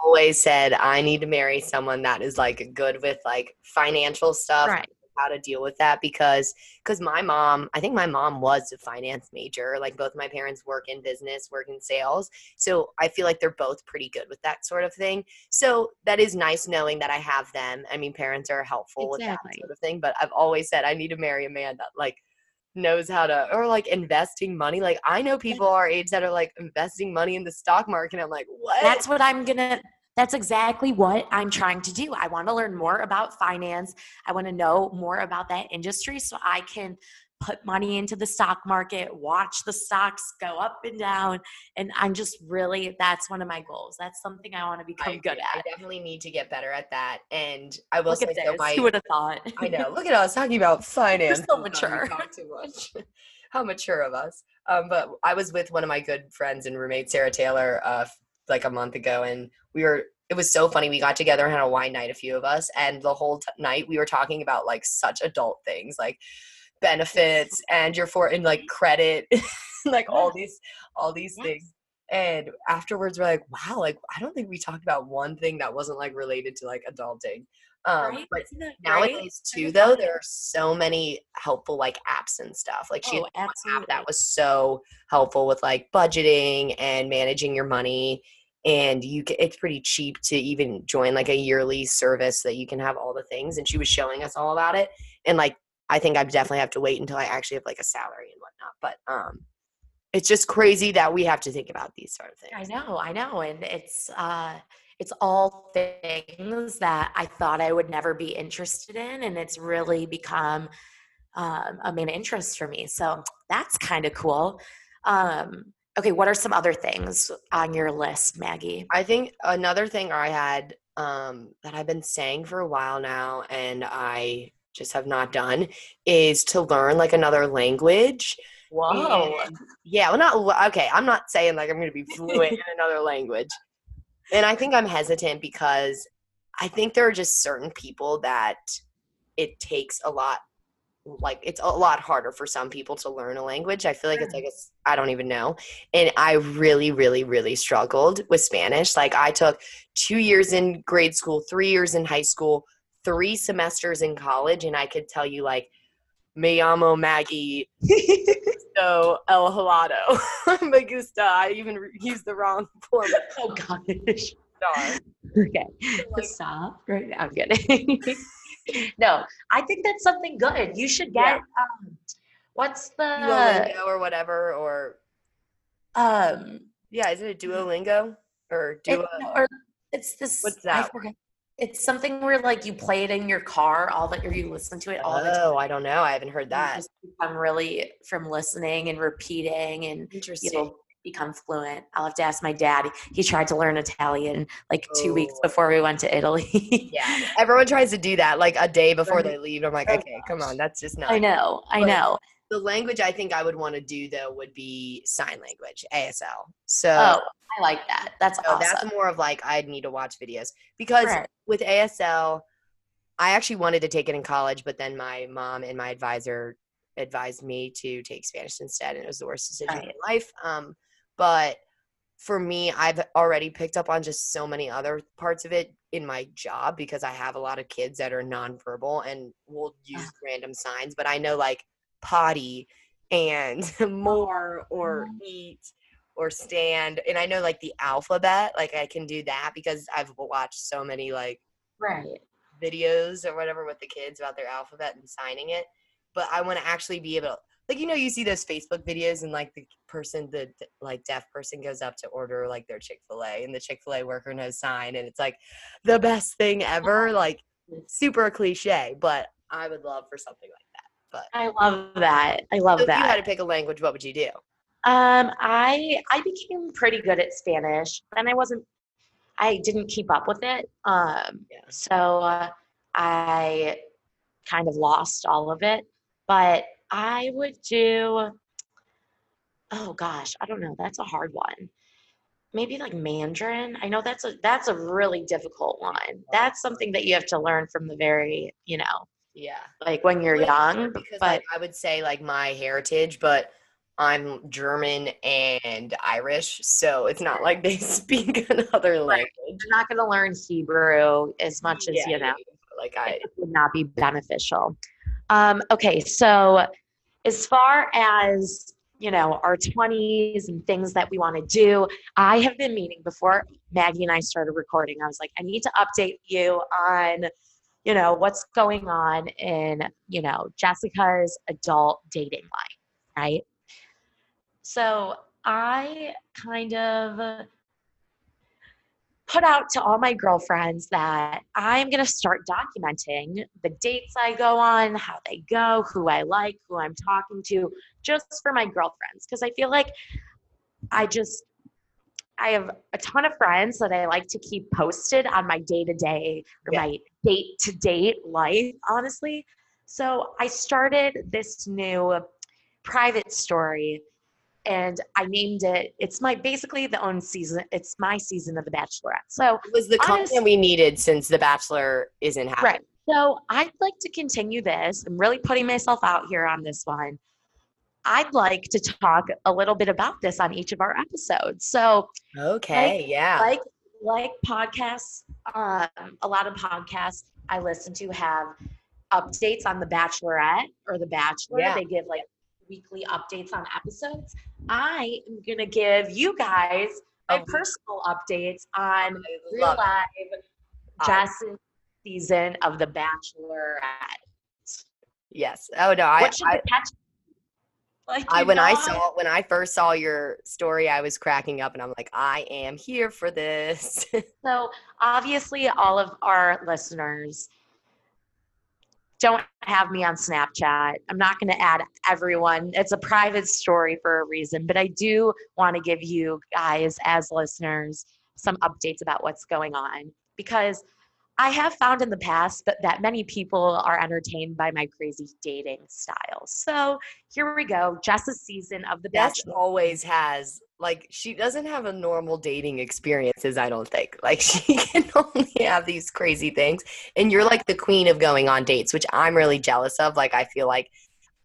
Speaker 2: always said I need to marry someone that is like good with like financial stuff,
Speaker 1: Right.
Speaker 2: how to deal with that because because my mom, I think my mom was a finance major. Like both my parents work in business, work in sales. So I feel like they're both pretty good with that sort of thing. So that is nice knowing that I have them. I mean, parents are helpful with that sort of thing, but I've always said I need to marry a man that like knows how to or like investing money. Like I know people our age that are like investing money in the stock market. I'm like, what?
Speaker 1: That's what I'm gonna. That's exactly what I'm trying to do. I want to learn more about finance. I want to know more about that industry so I can put money into the stock market, watch the stocks go up and down. And I'm just really, that's one of my goals. That's something I want to become
Speaker 2: agree.
Speaker 1: good at.
Speaker 2: I definitely need to get better at that. And I will
Speaker 1: Look
Speaker 2: say
Speaker 1: at
Speaker 2: so
Speaker 1: this.
Speaker 2: my
Speaker 1: Who would have thought?
Speaker 2: I know. Look at us talking about finance.
Speaker 1: so
Speaker 2: and how
Speaker 1: mature.
Speaker 2: talk too much. how mature of us. Um, but I was with one of my good friends and roommate Sarah Taylor uh, like a month ago, and we were. It was so funny. We got together and had a wine night, a few of us, and the whole t- night we were talking about like such adult things, like benefits and your for in like credit, like all these all these
Speaker 1: Yes.
Speaker 2: things. And afterwards, we're like, wow, like I don't think we talked about one thing that wasn't like related to like adulting. Um,
Speaker 1: Right?
Speaker 2: but
Speaker 1: that
Speaker 2: nowadays
Speaker 1: It's
Speaker 2: too though there are so many helpful like apps and stuff like she
Speaker 1: Oh,
Speaker 2: had one app that was so helpful with like budgeting and managing your money and you ca it's pretty cheap to even join like a yearly service that you can have all the things and she was showing us all about it and like i think i definitely have to wait until i actually have like a salary and whatnot but um it's just crazy that we have to think about these sort of things
Speaker 1: I know, I know, and it's uh, it's all things that I thought I would never be interested in, and it's really become um, a main interest for me. So that's kind of cool. Um, okay, what are some other things on your list, Maggie?
Speaker 2: I think another thing I had um, that I've been saying for a while now, and I just have not done, is to learn like another language.
Speaker 1: Whoa.
Speaker 2: And- yeah, well, not okay. I'm not saying like I'm going to be fluent in another language, and I think I'm hesitant because I think there are just certain people that it takes a lot. Like it's a lot harder for some people to learn a language. I feel like it's like a s- I don't even know, and I really, really, really struggled with Spanish. Like I took two years in grade school, three years in high school, three semesters in college, and I could tell you like me llamo Maggie so el helado me gusta. I even re- used the wrong form
Speaker 1: oh gosh.
Speaker 2: star.
Speaker 1: Okay.
Speaker 2: Like-
Speaker 1: Stop. Right now, I'm kidding. no, I think that's something good. You should get
Speaker 2: Yeah.
Speaker 1: um what's the
Speaker 2: Duolingo or whatever, or
Speaker 1: um
Speaker 2: yeah, is it a Duolingo or
Speaker 1: it-
Speaker 2: Duo?
Speaker 1: or it's this
Speaker 2: What's
Speaker 1: I
Speaker 2: that?
Speaker 1: forget. It's something where like you play it in your car all the or you listen to it all the oh, time.
Speaker 2: Oh, I don't know. I haven't heard that.
Speaker 1: I'm really from listening and repeating and
Speaker 2: Interesting.
Speaker 1: you'll become fluent. I'll have to ask my dad. He tried to learn Italian like two weeks
Speaker 2: Oh.
Speaker 1: before we went to Italy.
Speaker 2: Yeah, everyone tries to do that like a day before they leave. I'm like,
Speaker 1: Oh,
Speaker 2: okay, come on, that's just not.
Speaker 1: I know, I know.
Speaker 2: The language I think I would want to do though would be sign language, ASL. So
Speaker 1: Oh, I like that. That's
Speaker 2: So
Speaker 1: awesome.
Speaker 2: that's more of like I'd need to watch videos because
Speaker 1: Right.
Speaker 2: with ASL, I actually wanted to take it in college, but then my mom and my advisor advised me to take Spanish instead, and it was the worst decision
Speaker 1: Right.
Speaker 2: in life. Um, but for me, I've already picked up on just so many other parts of it in my job because I have a lot of kids that are nonverbal and will use random signs, but I know like potty and more or
Speaker 1: Mhm.
Speaker 2: eat or stand and i know like the alphabet like i can do that because i've watched so many like
Speaker 1: right.
Speaker 2: videos or whatever with the kids about their alphabet and signing it but i want to actually be able to like you know you see those facebook videos and like the person the the, like deaf person goes up to order like their chick-fil-a and the chick-fil-a worker knows sign and it's like the best thing ever like super cliche but i would love for something like that but
Speaker 1: I love that. I love
Speaker 2: so if you had to pick a language what would you do
Speaker 1: Um, I I became pretty good at Spanish, and I wasn't. I didn't keep up with it. Um,
Speaker 2: Yeah.
Speaker 1: so uh, I kind of lost all of it. But I would do. Oh gosh, I don't know. That's a hard one. Maybe like Mandarin. I know that's a that's a really difficult one. That's something that you have to learn from the very, you know,
Speaker 2: yeah
Speaker 1: like when you're young.
Speaker 2: because
Speaker 1: But
Speaker 2: like, I would say like my heritage, but I'm German and Irish, so it's not like they speak another language.
Speaker 1: you're not going to learn Hebrew as much as
Speaker 2: Yeah,
Speaker 1: you know.
Speaker 2: Like I,
Speaker 1: it would not be beneficial. Um, okay, so as far as you know, our 20s and things that we want to do, I have been meaning before Maggie and I started recording. I was like, I need to update you on, you know, what's going on in, you know, Jessica's adult dating life, right? So I kind of put out to all my girlfriends that I'm going to start documenting the dates I go on, how they go, who I like, who I'm talking to, just for my girlfriends. Because I feel like I just, I have a ton of friends that I like to keep posted on my day to day my date to date life, honestly. So I started this new private story and I named it. It's my basically the own season. It's my season of The Bachelorette. So
Speaker 2: it was the
Speaker 1: Honest-
Speaker 2: content we needed since The Bachelor isn't happening.
Speaker 1: right. So I'd like to continue this. I'm really putting myself out here on this one. I'd like to talk a little bit about this on each of our episodes. So
Speaker 2: Okay, yeah.
Speaker 1: like like podcasts, um, a lot of podcasts I listen to have updates on The Bachelorette or The Bachelor.
Speaker 2: Yeah.
Speaker 1: They give like weekly updates on episodes. I am gonna give you guys my
Speaker 2: Oh.
Speaker 1: personal updates on real
Speaker 2: it.
Speaker 1: live
Speaker 2: I-
Speaker 1: season of The Bachelorette.
Speaker 2: Yes. Oh no, I,
Speaker 1: what should
Speaker 2: I,
Speaker 1: the catch? Like,
Speaker 2: I when I saw when I first saw your story, I was cracking up, and I'm like, I am here for this.
Speaker 1: So obviously, all of our listeners don't have me on Snapchat. I'm not going to add everyone. It's a private story for a reason, but I do want to give you guys, as listeners, some updates about what's going on because I have found in the past that, that many people are entertained by my crazy dating style. So here we go. Jess's season of The
Speaker 2: Jess
Speaker 1: Bachelor.
Speaker 2: always has like she doesn't have a normal dating experiences. I don't think like she can only have these crazy things, and you're like the queen of going on dates, which I'm really jealous of. Like I feel like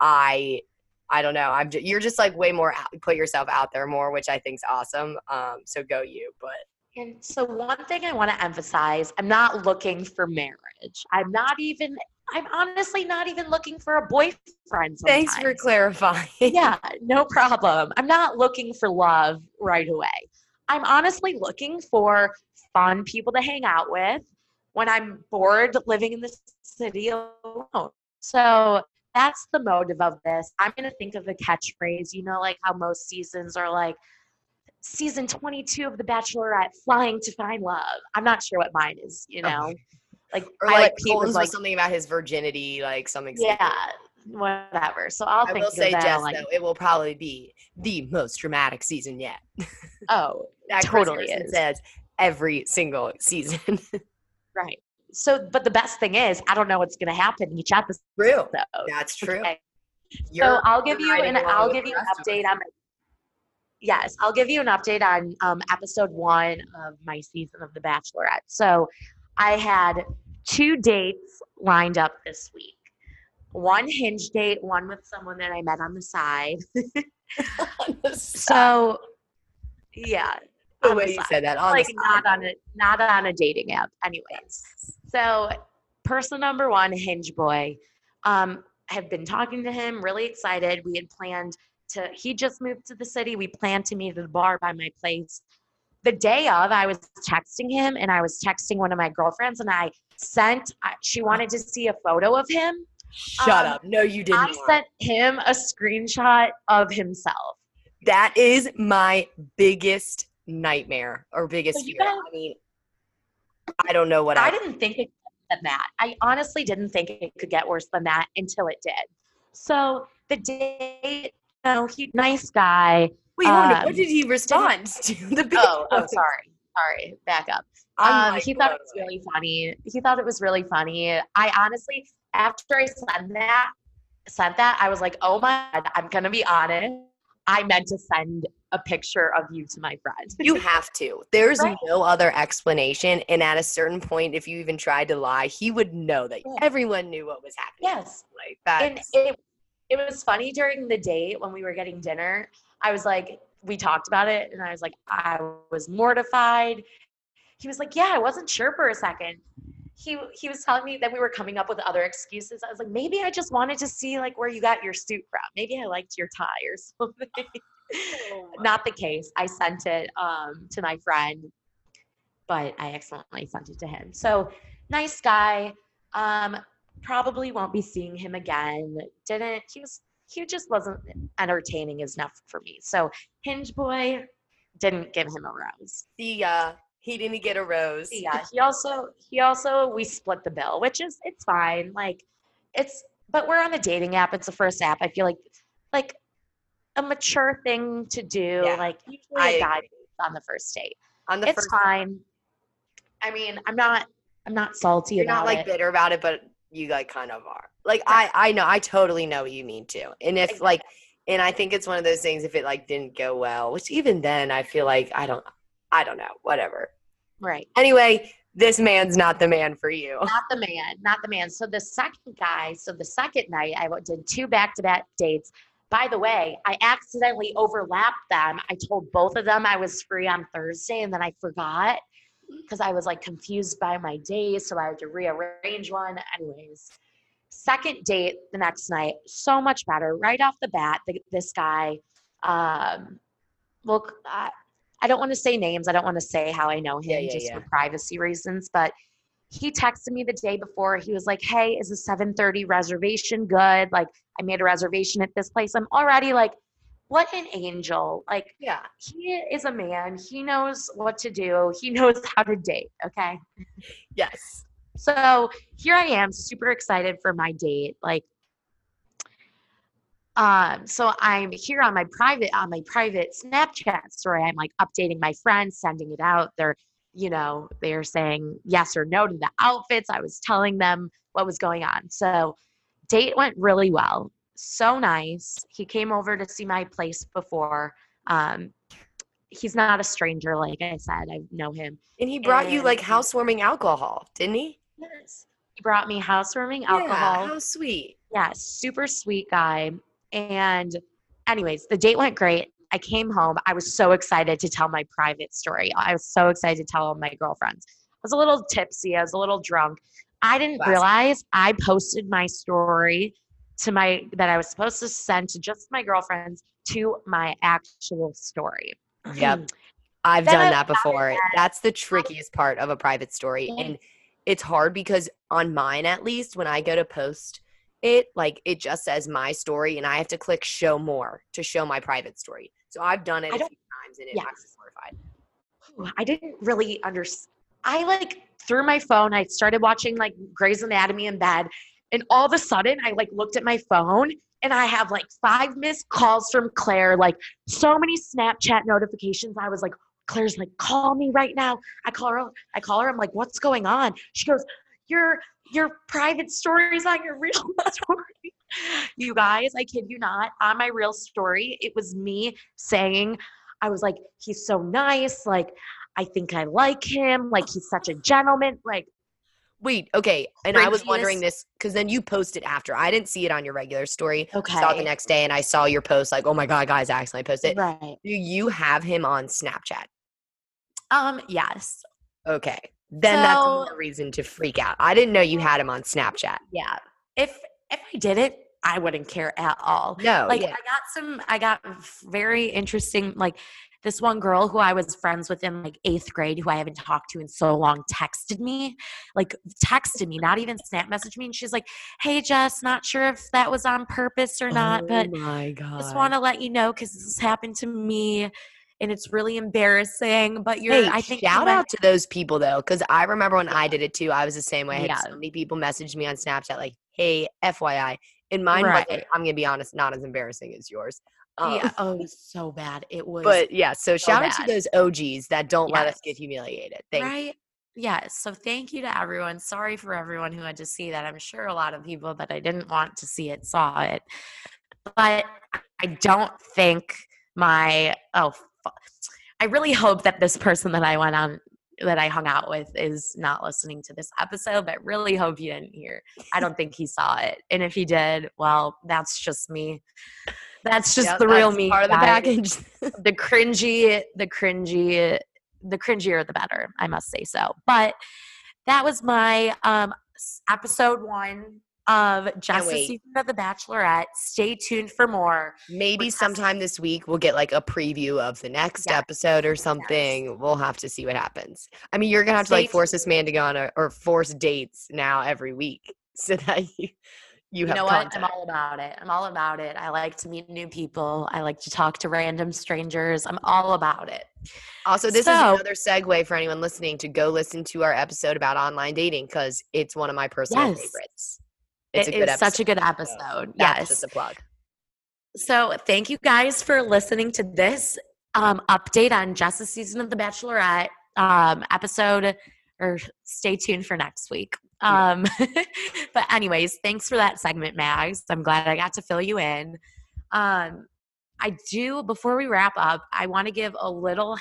Speaker 2: I. I don't know. I'm. Just, you're just like way more out, put yourself out there more, which I think's awesome. Um, so go you. But
Speaker 1: And so, one thing I want to emphasize I'm not looking for marriage. I'm not even, I'm honestly not even looking for a boyfriend.
Speaker 2: thanks for clarifying.
Speaker 1: yeah, no problem. I'm not looking for love right away. I'm honestly looking for fun people to hang out with when I'm bored living in the city alone. So that's the motive of this. I'm going to think of a catchphrase, you know, like how most seasons are like, season 22 of The Bachelorette, flying to find love. I'm not sure what mine is, you
Speaker 2: Oh.
Speaker 1: know? Like,
Speaker 2: Or like
Speaker 1: Pete was
Speaker 2: like something about his virginity, like something.
Speaker 1: yeah, whatever. So I'll
Speaker 2: I
Speaker 1: think
Speaker 2: will say,
Speaker 1: that.
Speaker 2: Jess,
Speaker 1: like,
Speaker 2: though, it will probably be the most dramatic season yet.
Speaker 1: oh,
Speaker 2: That
Speaker 1: Totally is.
Speaker 2: says every single season.
Speaker 1: Right. So, but the best thing is, I don't know what's going to happen each episode.
Speaker 2: True. Though. That's true.
Speaker 1: Okay. So I'll give you an I'll give you an update on. Yes, I'll give you an update on um, episode one of my season of The Bachelorette. So, I had two dates lined up this week. One hinge date, one with someone that I met on the side.
Speaker 2: on the.
Speaker 1: So, yeah,
Speaker 2: the way you said that on
Speaker 1: like not on a not on a dating app anyways so person number one hinge boy um have been talking to him really excited we had planned to he just moved to the city we planned to meet at a bar by my place the day of i was texting him and i was texting one of my girlfriends and i sent she wanted to see a photo of him
Speaker 2: Shut
Speaker 1: um,
Speaker 2: up. No, you didn't.
Speaker 1: i sent him a screenshot of himself
Speaker 2: that is my biggest nightmare or biggest fear.
Speaker 1: guys-
Speaker 2: I mean, I don't know what I,
Speaker 1: I didn't think it could than that. I honestly didn't think it could get worse than that until it did. So the day, know, he nice guy.
Speaker 2: Wait,
Speaker 1: um,
Speaker 2: What did he respond to? The big
Speaker 1: Oh, oh, sorry, sorry, back up. Um,
Speaker 2: like
Speaker 1: he thought it was really funny. He thought it was really funny. I honestly, after I sent that, sent that, I was like, oh my god, I'm gonna be honest. I meant to send a picture of you to my friend.
Speaker 2: You have to. There's
Speaker 1: Right.
Speaker 2: no other explanation. And at a certain point, if you even tried to lie, he would know that
Speaker 1: Yeah.
Speaker 2: everyone knew what was happening.
Speaker 1: yes.
Speaker 2: Like
Speaker 1: and it, it was funny during the date when we were getting dinner i was like we talked about it and i was like i was mortified. He was like yeah i wasn't sure for a second. He he was telling me that we were coming up with other excuses. I was like maybe i just wanted to see like where you got your suit from. Maybe i liked your tie or something.
Speaker 2: Oh.
Speaker 1: Not the case. I sent it um to my friend but i accidentally sent it to him. So nice guy. Um probably won't be seeing him again. Didn't he was he just wasn't entertaining enough for me. So Hinge Boy didn't give him a rose.
Speaker 2: See ya. Uh, he didn't get a rose.
Speaker 1: Yeah, he also he also we split the bill, which is it's fine. Like it's but we're on a dating app. It's the first app. I feel like like a mature thing to do.
Speaker 2: Yeah,
Speaker 1: like usually
Speaker 2: I
Speaker 1: a guy on the first date.
Speaker 2: On the
Speaker 1: it's
Speaker 2: first,
Speaker 1: fine. I mean, I'm not I'm not salty
Speaker 2: you're
Speaker 1: about
Speaker 2: not like
Speaker 1: it.
Speaker 2: bitter about it, but you like kind of are. Like I, I know, I totally know what you mean too. And if like, and I think it's one of those things. If it like didn't go well, which even then I feel like I don't, I don't know, whatever.
Speaker 1: Right.
Speaker 2: Anyway, this man's not the man for you.
Speaker 1: not the man, not the man. So the second guy, so the second night, I did two back-to-back dates. By the way, I accidentally overlapped them. I told both of them I was free on Thursday, and then I forgot because I was like confused by my days, so I had to rearrange one. Anyways, second date the next night, so much better. Right off the bat, the, this guy, um, look, I, I don't want to say names. I don't want to say how I know him
Speaker 2: Yeah, yeah,
Speaker 1: just
Speaker 2: yeah.
Speaker 1: for privacy reasons, but he texted me the day before. He was like, "Hey, is the 7:30 reservation good? Like, I made a reservation at this place. I'm already like, what an angel! Like,
Speaker 2: Yeah.
Speaker 1: he is a man. He knows what to do. He knows how to date. Okay.
Speaker 2: Yes.
Speaker 1: So here I am, super excited for my date. Like, um, so I'm here on my private on my private Snapchat story. I'm like updating my friends, sending it out. They're, you know, they're saying yes or no to the outfits. I was telling them what was going on. So date went really well. So nice. He came over to see my place before. Um, he's not a stranger, like I said. I know him.
Speaker 2: And he brought you like housewarming alcohol, didn't he?
Speaker 1: Yes. He brought me housewarming
Speaker 2: Yeah,
Speaker 1: alcohol.
Speaker 2: how sweet.
Speaker 1: Yeah, super sweet guy. And, anyways, the date went great. I came home. I was so excited to tell my private story. I was so excited to tell my girlfriends. I was a little tipsy. I was a little drunk. I didn't realize I posted my story to my that I was supposed to send to just my girlfriends to my actual story.
Speaker 2: Yep. I've
Speaker 1: Then
Speaker 2: done that before. That's the trickiest part of a private story. And it's hard because on mine at least, when I go to post it, like it just says my story and I have to click show more to show my private story. So I've done it
Speaker 1: I
Speaker 2: a few times and it,
Speaker 1: Yes.
Speaker 2: mortified.
Speaker 1: I didn't really understand. I like through my phone, I started watching like Grey's Anatomy in bed, and all of a sudden, I like looked at my phone and I have like five missed calls from Claire, like so many Snapchat notifications. I was like, Claire's like, call me right now. I call her. I call her. I'm like, what's going on? She goes, your your private stories on your real story. You guys, I kid you not. On my real story, it was me saying, I was like, he's so nice. Like, I think I like him. Like, he's such a gentleman. Like,
Speaker 2: Wait, okay. And I was wondering this because then you posted after. I didn't see it on your regular story. Okay. I saw it the next day and I saw your post like, oh my God, guys, I accidentally posted.
Speaker 1: Right.
Speaker 2: Do you have him on Snapchat?
Speaker 1: Um, yes.
Speaker 2: Okay. Then that's
Speaker 1: So-
Speaker 2: more reason to freak out. I didn't know you had him on Snapchat.
Speaker 1: Yeah. If if I did it, I wouldn't care at all.
Speaker 2: No,
Speaker 1: like
Speaker 2: yeah.
Speaker 1: I got some I got very interesting like this one girl who I was friends with in like eighth grade, who I haven't talked to in so long, texted me, like texted me, not even snap messaged me. And she's like, Hey Jess, not sure if that was on purpose or not, oh but
Speaker 2: oh my god.
Speaker 1: just want to let you know because this happened to me and it's really embarrassing. But you're,
Speaker 2: Hey,
Speaker 1: I think
Speaker 2: shout out to those people though, because I remember when I did it too. I was the same way. I had
Speaker 1: Yeah.
Speaker 2: so many people message me on Snapchat like, "Hey, FYI," In mine.
Speaker 1: Right.
Speaker 2: I'm gonna be honest, not as embarrassing as yours. Um,
Speaker 1: yeah, oh, was so bad. It was,
Speaker 2: But yeah, so shout out to those OGs that don't let us get humiliated. Thank you.
Speaker 1: right? Yes. So thank you to everyone. Sorry for everyone who had to see that. I'm sure a lot of people that I didn't want to see it saw it. But I don't think my oh I really hope that this person that I went on that I hung out with is not listening to this episode, but really hope you didn't hear. I don't think he saw it. And if he did, well, that's just me. That's just
Speaker 2: Yeah,
Speaker 1: the real me.
Speaker 2: Part of the package.
Speaker 1: the cringy, the cringy, the cringier the better. I must say so. But that was my um episode one of Jess's
Speaker 2: wait.
Speaker 1: season of The Bachelorette. Stay tuned for more.
Speaker 2: Maybe
Speaker 1: testing-
Speaker 2: sometime this week we'll get like a preview of the next
Speaker 1: Yes.
Speaker 2: episode or something. We'll have to see what happens. I mean, you're gonna have to like
Speaker 1: Stay
Speaker 2: force this man to go on a, or force dates now every week so that you you,
Speaker 1: You
Speaker 2: have
Speaker 1: know what? I'm all about it. I'm all about it. I like to meet new people. I like to talk to random strangers. I'm all about it.
Speaker 2: Also, this is another segue for anyone listening to go listen to our episode about online dating because it's one of my personal
Speaker 1: Yes.
Speaker 2: favorites. It's
Speaker 1: It
Speaker 2: a good
Speaker 1: is such a good episode.
Speaker 2: That's
Speaker 1: yes.
Speaker 2: just a plug.
Speaker 1: So thank you guys for listening to this um, update on Jess's season of The Bachelorette um, episode, or stay tuned for next week. Um, but anyways, thanks for that segment, Mags. I'm glad I got to fill you in. Um, I do before we wrap up, I want to give a little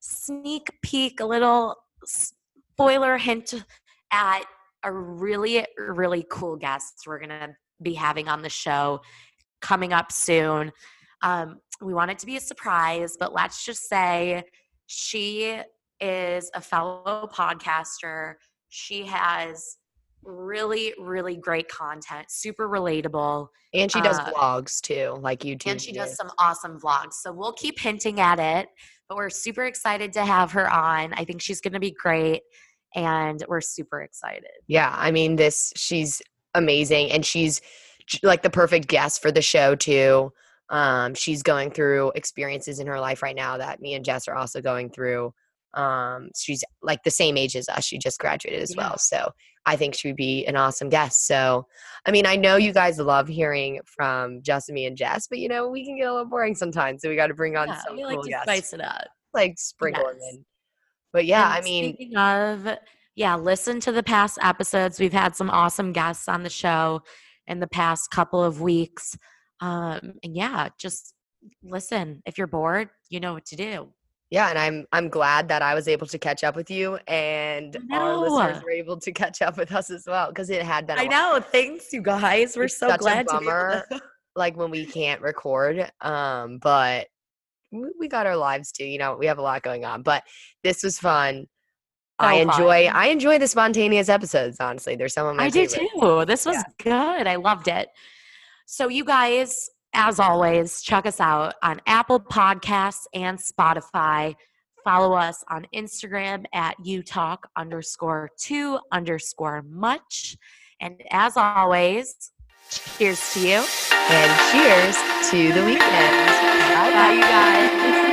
Speaker 1: sneak peek, a little spoiler hint at a really, really cool guest we're gonna be having on the show coming up soon. Um, we want it to be a surprise, but let's just say she is a fellow podcaster. She has really, really great content, super relatable,
Speaker 2: And she does
Speaker 1: Uh,
Speaker 2: vlogs too, like YouTube.
Speaker 1: and she does some awesome vlogs. So we'll keep hinting at it, but we're super excited to have her on. I think she's going to be great, and we're super excited.
Speaker 2: Yeah, I mean, this she's amazing, and she's like the perfect guest for the show too. Um, she's going through experiences in her life right now that me and Jess are also going through. Um, she's like the same age as us. She just graduated as
Speaker 1: Yeah.
Speaker 2: well, so I think she would be an awesome guest. So, I mean, I know you guys love hearing from Justin, me, and Jess, but you know, we can get a little boring sometimes. So we got to bring on
Speaker 1: Yeah,
Speaker 2: some
Speaker 1: we
Speaker 2: cool
Speaker 1: like to
Speaker 2: guests,
Speaker 1: spice it up.
Speaker 2: like sprinkle them
Speaker 1: Yes.
Speaker 2: in. But yeah,
Speaker 1: And
Speaker 2: I mean,
Speaker 1: speaking of, yeah, listen to the past episodes. We've had some awesome guests on the show in the past couple of weeks. Um, and yeah, just listen. If you're bored, you know what to do.
Speaker 2: Yeah, and I'm I'm glad that I was able to catch up with you, and our listeners were able to catch up with us as well because it had been. a
Speaker 1: I know. Thanks, you guys. We're
Speaker 2: It's
Speaker 1: so glad to be
Speaker 2: bummer.
Speaker 1: to-
Speaker 2: like when we can't record um but we, we got our lives too you know we have a lot going on but this was fun i enjoy
Speaker 1: fun.
Speaker 2: i enjoy the spontaneous episodes honestly they're some of my
Speaker 1: I do too. This was good. I loved it. So, you guys, as always, check us out on Apple Podcasts and Spotify. Follow us on Instagram at utalk underscore two underscore much. And as always, cheers to you.
Speaker 2: and cheers to the weekend bye
Speaker 1: Bye, you guys.